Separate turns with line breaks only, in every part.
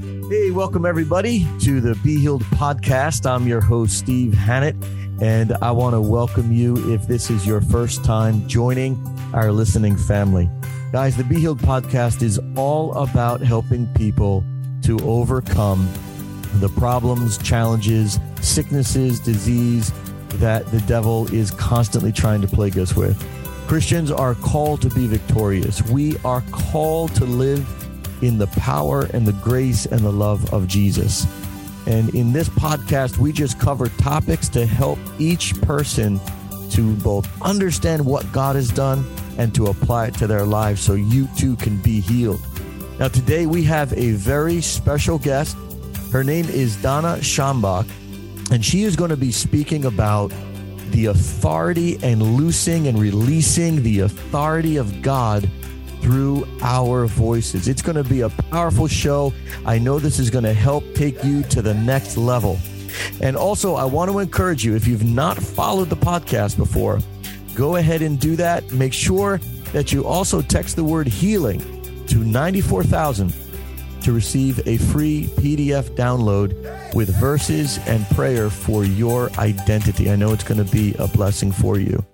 Hey, welcome everybody to the Be Healed podcast. I'm your host, Steve Hannett, and I want to welcome you if this is your first time joining our listening family. Guys, the Be Healed podcast is all about helping people to overcome the problems, challenges, sicknesses, disease that the devil is constantly trying to plague us with. Christians are called to be victorious. We are called to live in the power and the grace and the love of Jesus. And in this podcast, we just cover topics to help each person to both understand what God has done and to apply it to their lives so you too can be healed. Now, today we have a very special guest. Her name is Donna Schambach, and she is going to be speaking about the authority and loosing and releasing the authority of God through our voices. It's going to be a powerful show. I know this is going to help take you to the next level. And also, I want to encourage you if you've not followed the podcast before, go ahead and do that. Make sure that you also text the word healing to 94,000 to receive a free PDF download with verses and prayer for your identity. I know it's going to be a blessing for you.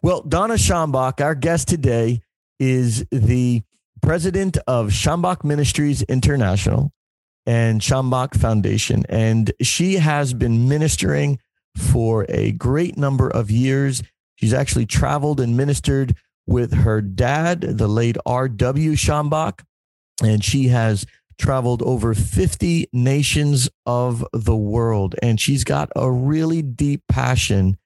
Well, Donna Schambach, our guest today, is the president of Schambach Ministries International and Schambach Foundation. And she has been ministering for a great number of years. She's actually traveled and ministered with her dad, the late R.W. Schambach, and she has traveled over 50 nations of the world. And she's got a really deep passion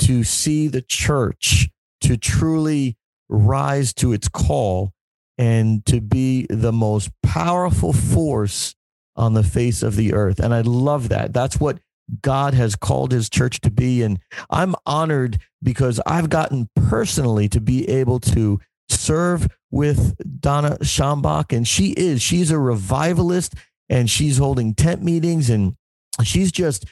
to see the church to truly rise to its call and to be the most powerful force on the face of the earth. And I love that. That's what God has called his church to be. And I'm honored because I've gotten personally to be able to serve with Donna Schambach. And she is, she's a revivalist and she's holding tent meetings and she's just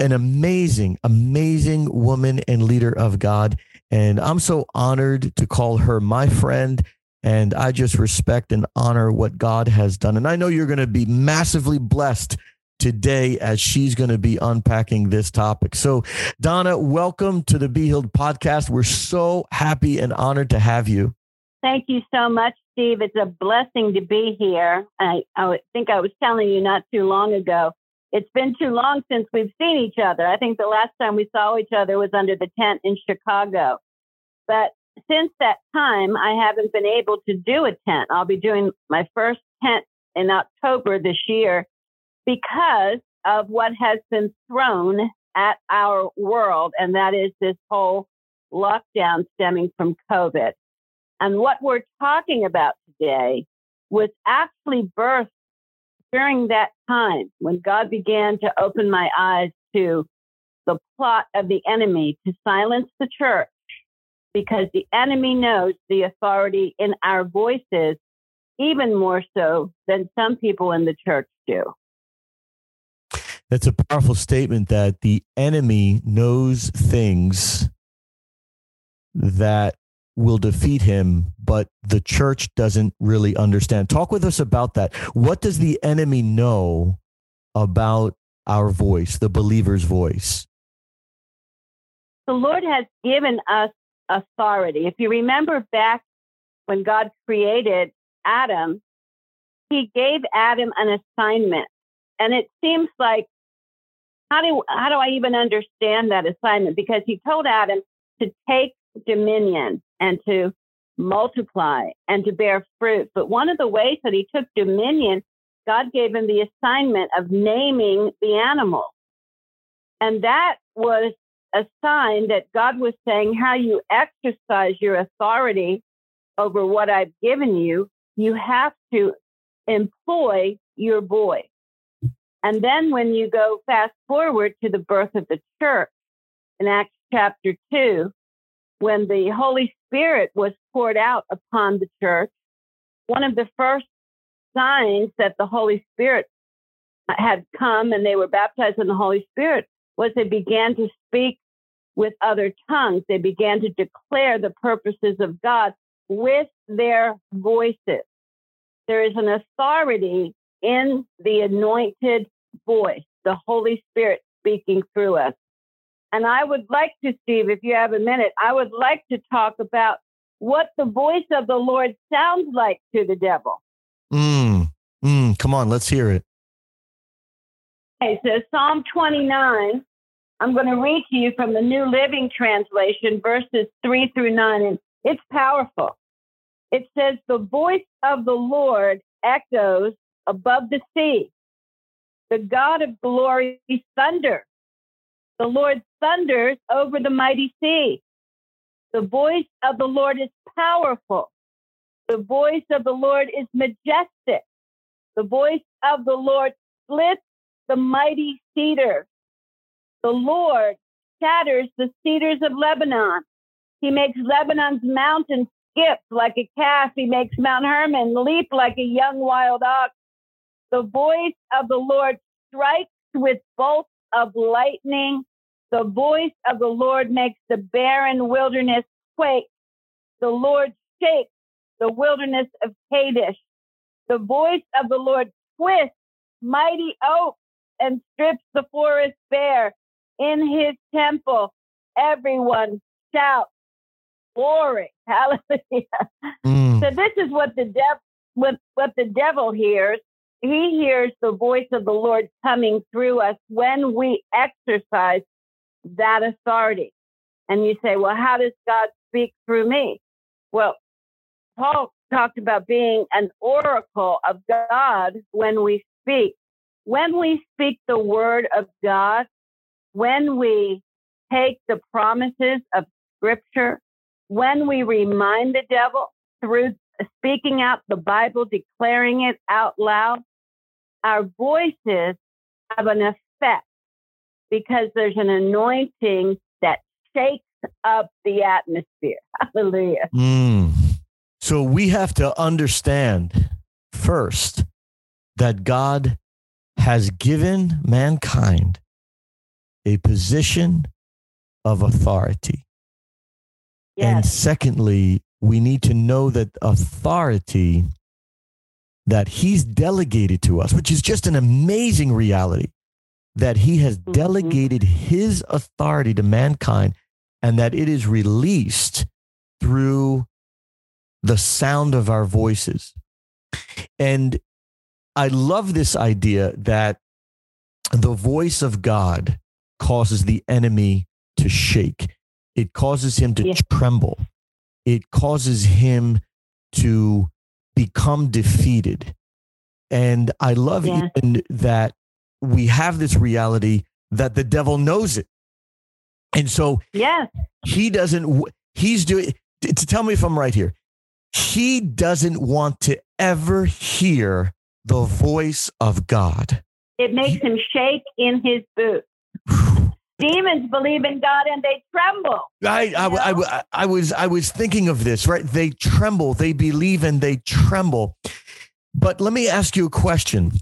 an amazing, amazing woman and leader of God. And I'm so honored to call her my friend. And I just respect and honor what God has done. And I know you're going to be massively blessed today as she's going to be unpacking this topic. So, Donna, welcome to the Be Healed podcast. We're so happy and honored to have you.
Thank you so much, Steve. It's a blessing to be here. I, I think I was telling you not too long ago. It's been too long since we've seen each other. I think the last time we saw each other was under the tent in Chicago. But since that time, I haven't been able to do a tent. I'll be doing my first tent in October this year because of what has been thrown at our world, and that is this whole lockdown stemming from COVID. And what we're talking about today was actually birthed during that time when God began to open my eyes to the plot of the enemy to silence the church because the enemy knows the authority in our voices even more so than some people in the church do.
That's a powerful statement that the enemy knows things that will defeat him, but the church doesn't really understand. Talk with us about that. What does the enemy know about our voice, the believer's voice?
The Lord has given us authority. If you remember back when God created Adam, he gave Adam an assignment. And it seems like how do how do I even understand that assignment? Because he told Adam to take dominion and to multiply and to bear fruit. But one of the ways that he took dominion, God gave him the assignment of naming the animal. And that was a sign that God was saying how you exercise your authority over what I've given you, you have to employ your voice. And then when you go fast forward to the birth of the church in Acts chapter 2, when the Holy Spirit was poured out upon the church, one of the first signs that the Holy Spirit had come and they were baptized in the Holy Spirit was they began to speak with other tongues. They began to declare the purposes of God with their voices. There is an authority in the anointed voice, the Holy Spirit speaking through us. And I would like to, Steve, if you have a minute, I would like to talk about what the voice of the Lord sounds like to the devil.
Mm, mm, come on, let's hear it.
Okay, so Psalm 29, I'm going to read to you from the New Living Translation, verses 3 through 9, and it's powerful. It says, The voice of the Lord echoes above the sea. The God of glory thunders. The Lord thunders over the mighty sea. The voice of the Lord is powerful. The voice of the Lord is majestic. The voice of the Lord splits the mighty cedar. The Lord shatters the cedars of Lebanon. He makes Lebanon's mountains skip like a calf. He makes Mount Hermon leap like a young wild ox. The voice of the Lord strikes with bolts of lightning. The voice of the Lord makes the barren wilderness quake. The Lord shakes the wilderness of Kadesh. The voice of the Lord twists mighty oaks and strips the forest bare. In his temple, everyone shouts glory. Hallelujah. Mm. So this is what the devil what, what the devil hears. He hears the voice of the Lord coming through us when we exercise that authority. And you say, well, how does God speak through me? Well, Paul talked about being an oracle of God when we speak. When we speak the word of God, when we take the promises of scripture, when we remind the devil through speaking out the Bible, declaring it out loud, our voices have an effect because there's an anointing that shakes up the atmosphere. Hallelujah.
Mm. So we have to understand first that God has given mankind a position of authority. Yes. And secondly, we need to know that authority that he's delegated to us, which is just an amazing reality, that he has mm-hmm. delegated his authority to mankind and that it is released through the sound of our voices. And I love this idea that the voice of God causes the enemy to shake. It causes him to yeah. tremble. It causes him to become defeated. And I love yeah. even that we have this reality that the devil knows it. And so
yeah.
he doesn't, he's doing, to tell me if I'm right here, he doesn't want to ever hear the voice of God.
It makes him shake in his boots. Demons believe in God and they tremble.
I, I, I, I, was I was thinking of this, right? They tremble, they believe and they tremble. But let me ask you a question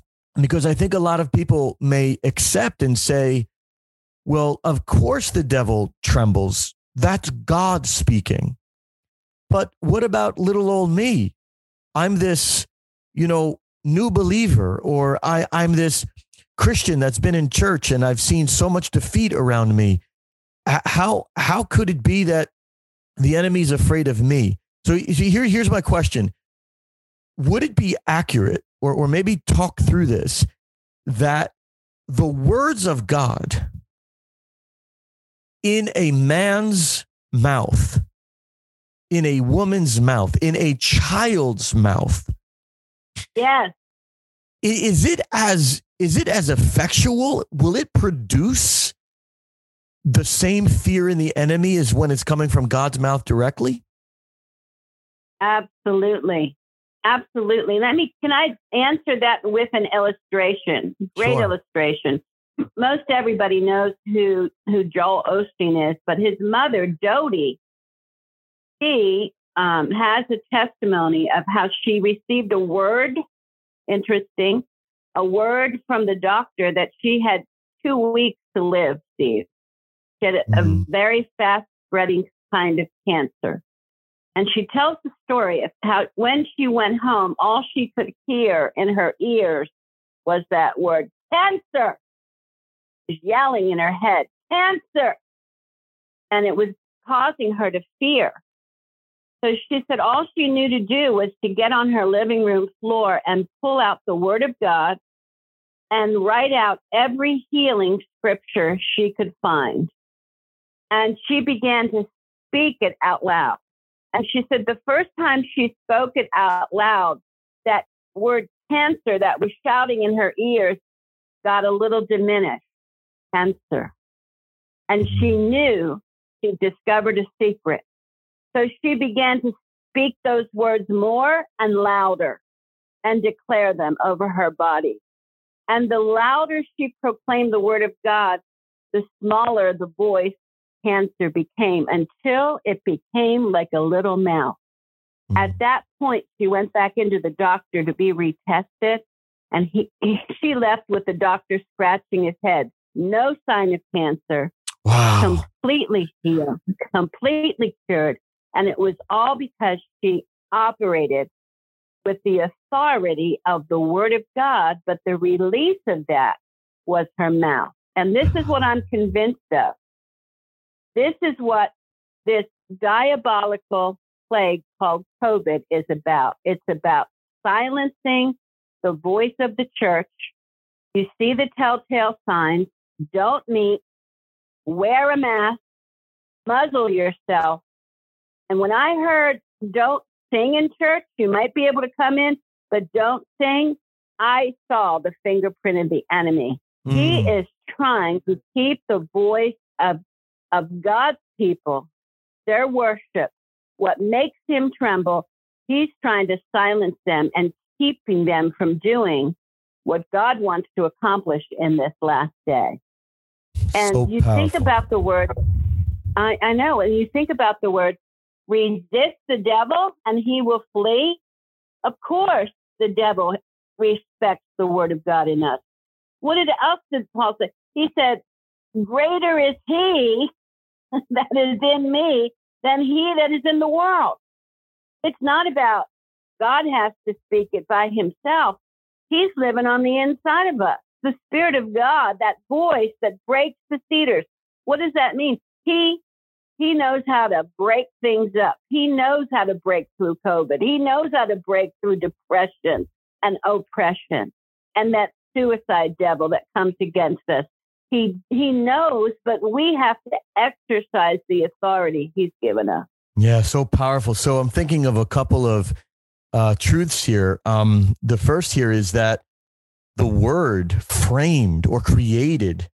because I think a lot of people may accept and say, well, of course the devil trembles. That's God speaking. But what about little old me? I'm this, you know, new believer, or I, I'm this Christian that's been in church and I've seen so much defeat around me. How how could it be that the enemy's afraid of me? So here, here's my question. Would it be accurate, or, or maybe talk through this, that the words of God in a man's mouth, in a woman's mouth, in a child's mouth.
Yes.
Is it as is it as effectual? Will it produce the same fear in the enemy as when it's coming from God's mouth directly?
Absolutely. Absolutely. Let me can I answer that with an illustration? Great sure. illustration. Most everybody knows who who Joel Osteen is, but his mother, Dodie, she um, has a testimony of how she received a word. Interesting a word from the doctor that she had two weeks to live, Steve. She had a, mm-hmm. a very fast spreading kind of cancer. And she tells the story of how when she went home, all she could hear in her ears was that word cancer. She's yelling in her head, cancer. And it was causing her to fear. So she said all she knew to do was to get on her living room floor and pull out the Word of God and write out every healing scripture she could find. And she began to speak it out loud. And she said the first time she spoke it out loud, that word cancer that was shouting in her ears got a little diminished. Cancer. And she knew she discovered a secret. So she began to speak those words more and louder and declare them over her body. And the louder she proclaimed the word of God, the smaller the voice cancer became until it became like a little mouse. Mm-hmm. At that point, she went back into the doctor to be retested, and he, he, she left with the doctor scratching his head. No sign of cancer.
Wow.
Completely healed, completely cured. And it was all because she operated with the authority of the word of God, but the release of that was her mouth. And this is what I'm convinced of. This is what this diabolical plague called COVID is about. It's about silencing the voice of the church. You see the telltale signs. Don't meet, wear a mask, muzzle yourself. And when I heard don't sing in church, you might be able to come in, but don't sing, I saw the fingerprint of the enemy. Mm. He is trying to keep the voice of, of God's people, their worship, what makes him tremble. He's trying to silence them and keeping them from doing what God wants to accomplish in this last day. And so you think about the word, I, I know, and you think about the word, resist the devil and he will flee. Of course, the devil respects the word of God in us. What did else did Paul say? He said, greater is he that is in me than he that is in the world. It's not about God has to speak it by himself. He's living on the inside of us the Spirit of God, that voice that breaks the cedars. What does that mean? He he knows how to break things up. He knows how to break through COVID. He knows how to break through depression and oppression and that suicide devil that comes against us. He he knows, but we have to exercise the authority he's given us.
Yeah, so powerful. So I'm thinking of a couple of uh, truths here. Um, the first here is that the word framed or created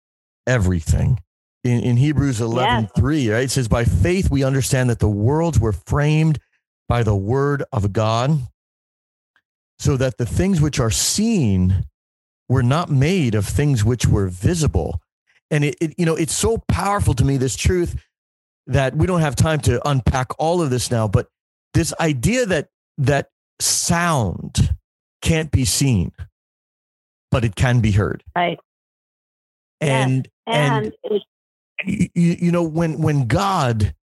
everything. In, in Hebrews 11, yes. 3, right? It says, By faith we understand that the worlds were framed by the word of God, so that the things which are seen were not made of things which were visible. And it, it, you know, it's so powerful to me, this truth that we don't have time to unpack all of this now, but this idea that that sound can't be seen but it can be heard.
Right.
And and, and you, you know when when God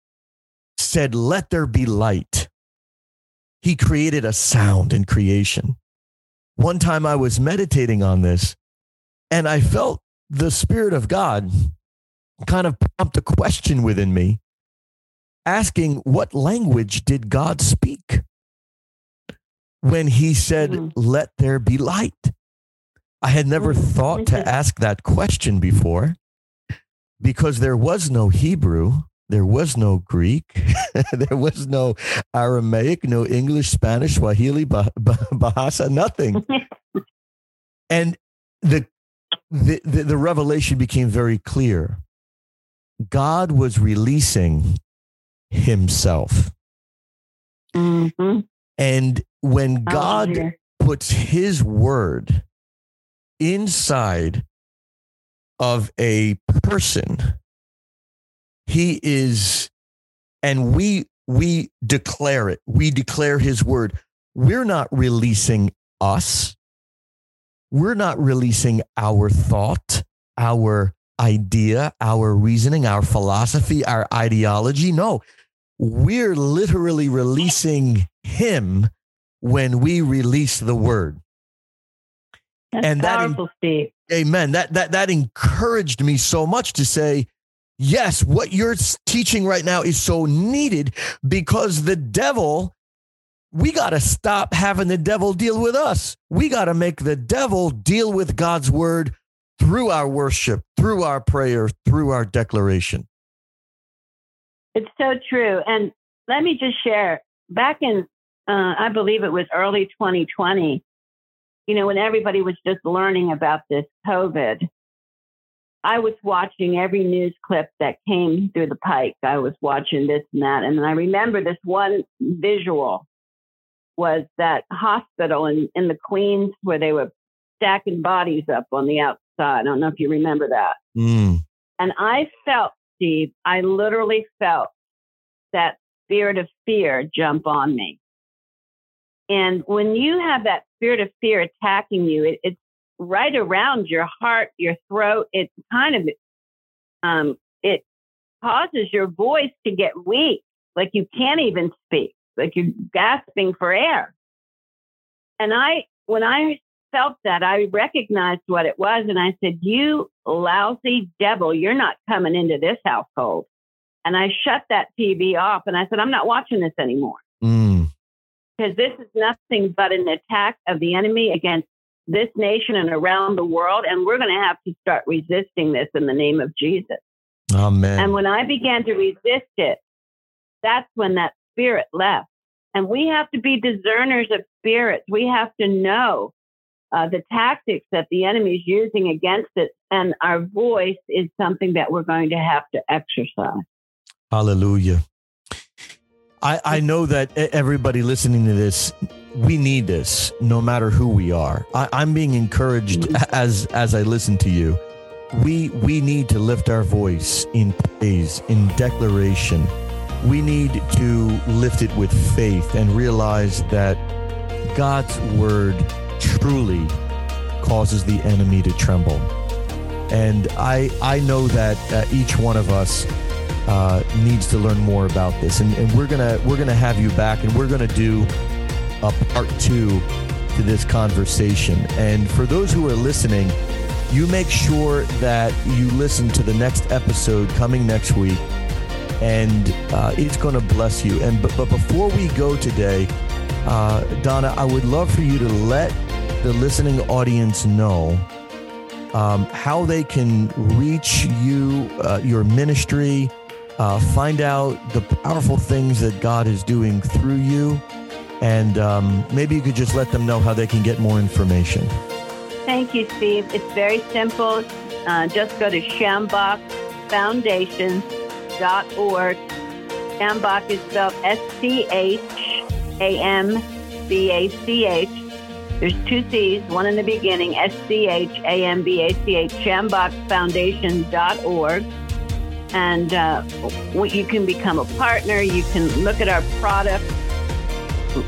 said, "Let there be light," He created a sound in creation. One time I was meditating on this, and I felt the Spirit of God kind of prompt a question within me, asking, "What language did God speak?" when he said, mm-hmm. Let there be light. I had never mm-hmm. thought to ask that question before because there was no Hebrew, there was no Greek, there was no Aramaic, no English, Spanish, Swahili, Bahasa, nothing. and the, the, the, the revelation became very clear. God was releasing himself. Mm-hmm. And when God puts his word inside of a person he is and we we declare it. We declare his word. We're not releasing us. We're not releasing our thought our idea our reasoning our philosophy our ideology. No we're literally releasing him when we release the word.
That's and powerful, that, Steve.
Amen. That that that encouraged me so much to say, yes, what you're teaching right now is so needed because the devil, we got to stop having the devil deal with us. We got to make the devil deal with God's word through our worship, through our prayer, through our declaration.
It's so true. And let me just share back in, uh, I believe it was early 2020, you know, when everybody was just learning about this COVID, I was watching every news clip that came through the pike. I was watching this and that. And I remember this one visual was that hospital in, in the Queens where they were stacking bodies up on the outside. I don't know if you remember that. Mm. And I felt, Steve, I literally felt that spirit of fear jump on me. And when you have that spirit of fear attacking you, it, it's right around your heart, your throat. It kind of, um, it causes your voice to get weak, like you can't even speak, like you're gasping for air. And I, when I felt that, I recognized what it was, and I said, "You lousy devil, you're not coming into this household." And I shut that TV off, and I said, "I'm not watching this anymore." Mm because this is nothing but an attack of the enemy against this nation and around the world. And we're going to have to start resisting this in the name of Jesus.
Amen.
And when I began to resist it, that's when that spirit left. And we have to be discerners of spirits. We have to know uh, the tactics that the enemy is using against it. And our voice is something that we're going to have to exercise.
Hallelujah. I, I know that everybody listening to this, we need this no matter who we are. I, I'm being encouraged as as I listen to you. We we need to lift our voice in praise, in declaration. We need to lift it with faith and realize that God's word truly causes the enemy to tremble. And I I know that uh, each one of us uh, needs to learn more about this, and, and we're gonna we're gonna have you back, and we're gonna do a part two to this conversation. And for those who are listening, you make sure that you listen to the next episode coming next week, and uh, it's going to bless you. And but, but before we go today, uh, Donna, I would love for you to let the listening audience know um, how they can reach you, uh, your ministry, uh, find out the powerful things that God is doing through you. And um, maybe you could just let them know how they can get more information.
Thank you, Steve. It's very simple. Uh, just go to schambachfoundation.org. Schambach is spelled S C H A M B A C H. There's two C's, one in the beginning, S C H A M B A C H, schambachfoundation.org and uh, you can become a partner. You can look at our product.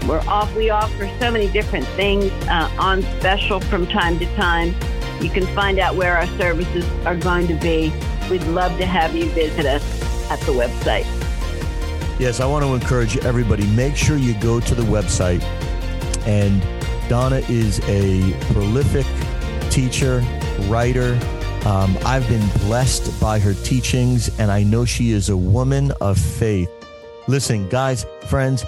We're off. We offer so many different things uh, on special from time to time. You can find out where our services are going to be. We'd love to have you visit us at the website.
Yes, I want to encourage everybody. Make sure you go to the website. And Donna is a prolific teacher, writer, um, I've been blessed by her teachings, and I know she is a woman of faith. Listen, guys, friends,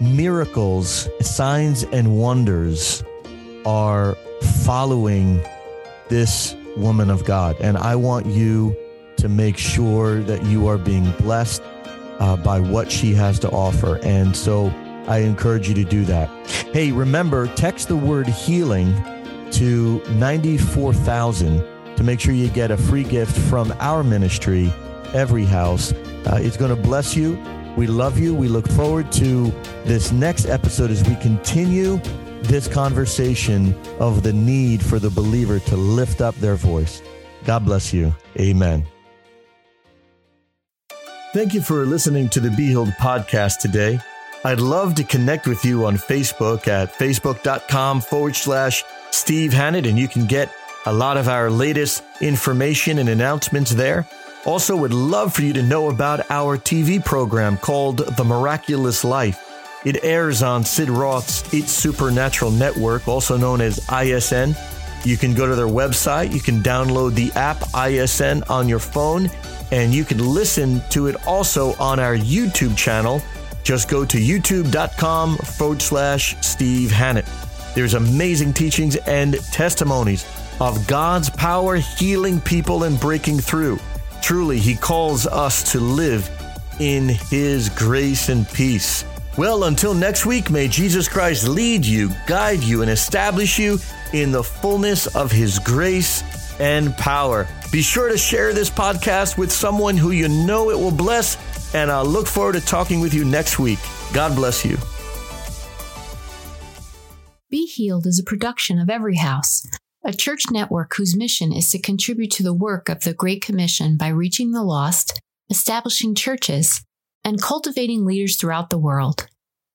miracles, signs, and wonders are following this woman of God. And I want you to make sure that you are being blessed uh, by what she has to offer. And so I encourage you to do that. Hey, remember, text the word healing to 94,000 to make sure you get a free gift from our ministry, Every House. Uh, it's going to bless you. We love you. We look forward to this next episode as we continue this conversation of the need for the believer to lift up their voice. God bless you. Amen. Thank you for listening to the Be podcast today. I'd love to connect with you on Facebook at facebook.com forward slash Steve Hannett, and you can get a lot of our latest information and announcements there. Also, would love for you to know about our TV program called The Miraculous Life. It airs on Sid Roth's It's Supernatural Network, also known as ISN. You can go to their website, you can download the app ISN on your phone, and you can listen to it also on our YouTube channel. Just go to youtube.com forward slash Steve Hannett. There's amazing teachings and testimonies of God's power healing people and breaking through. Truly, He calls us to live in His grace and peace. Well, until next week, may Jesus Christ lead you, guide you, and establish you in the fullness of His grace and power. Be sure to share this podcast with someone who you know it will bless, and I'll look forward to talking with you next week. God bless you.
Be Healed is a production of Every House, a church network whose mission is to contribute to the work of the Great Commission by reaching the lost, establishing churches, and cultivating leaders throughout the world.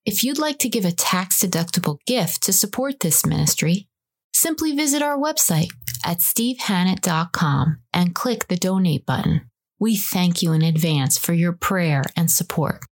If you'd like to give a tax deductible gift to support this ministry, simply visit our website at stevehannett.com and click the donate button. We thank you in advance for your prayer and support.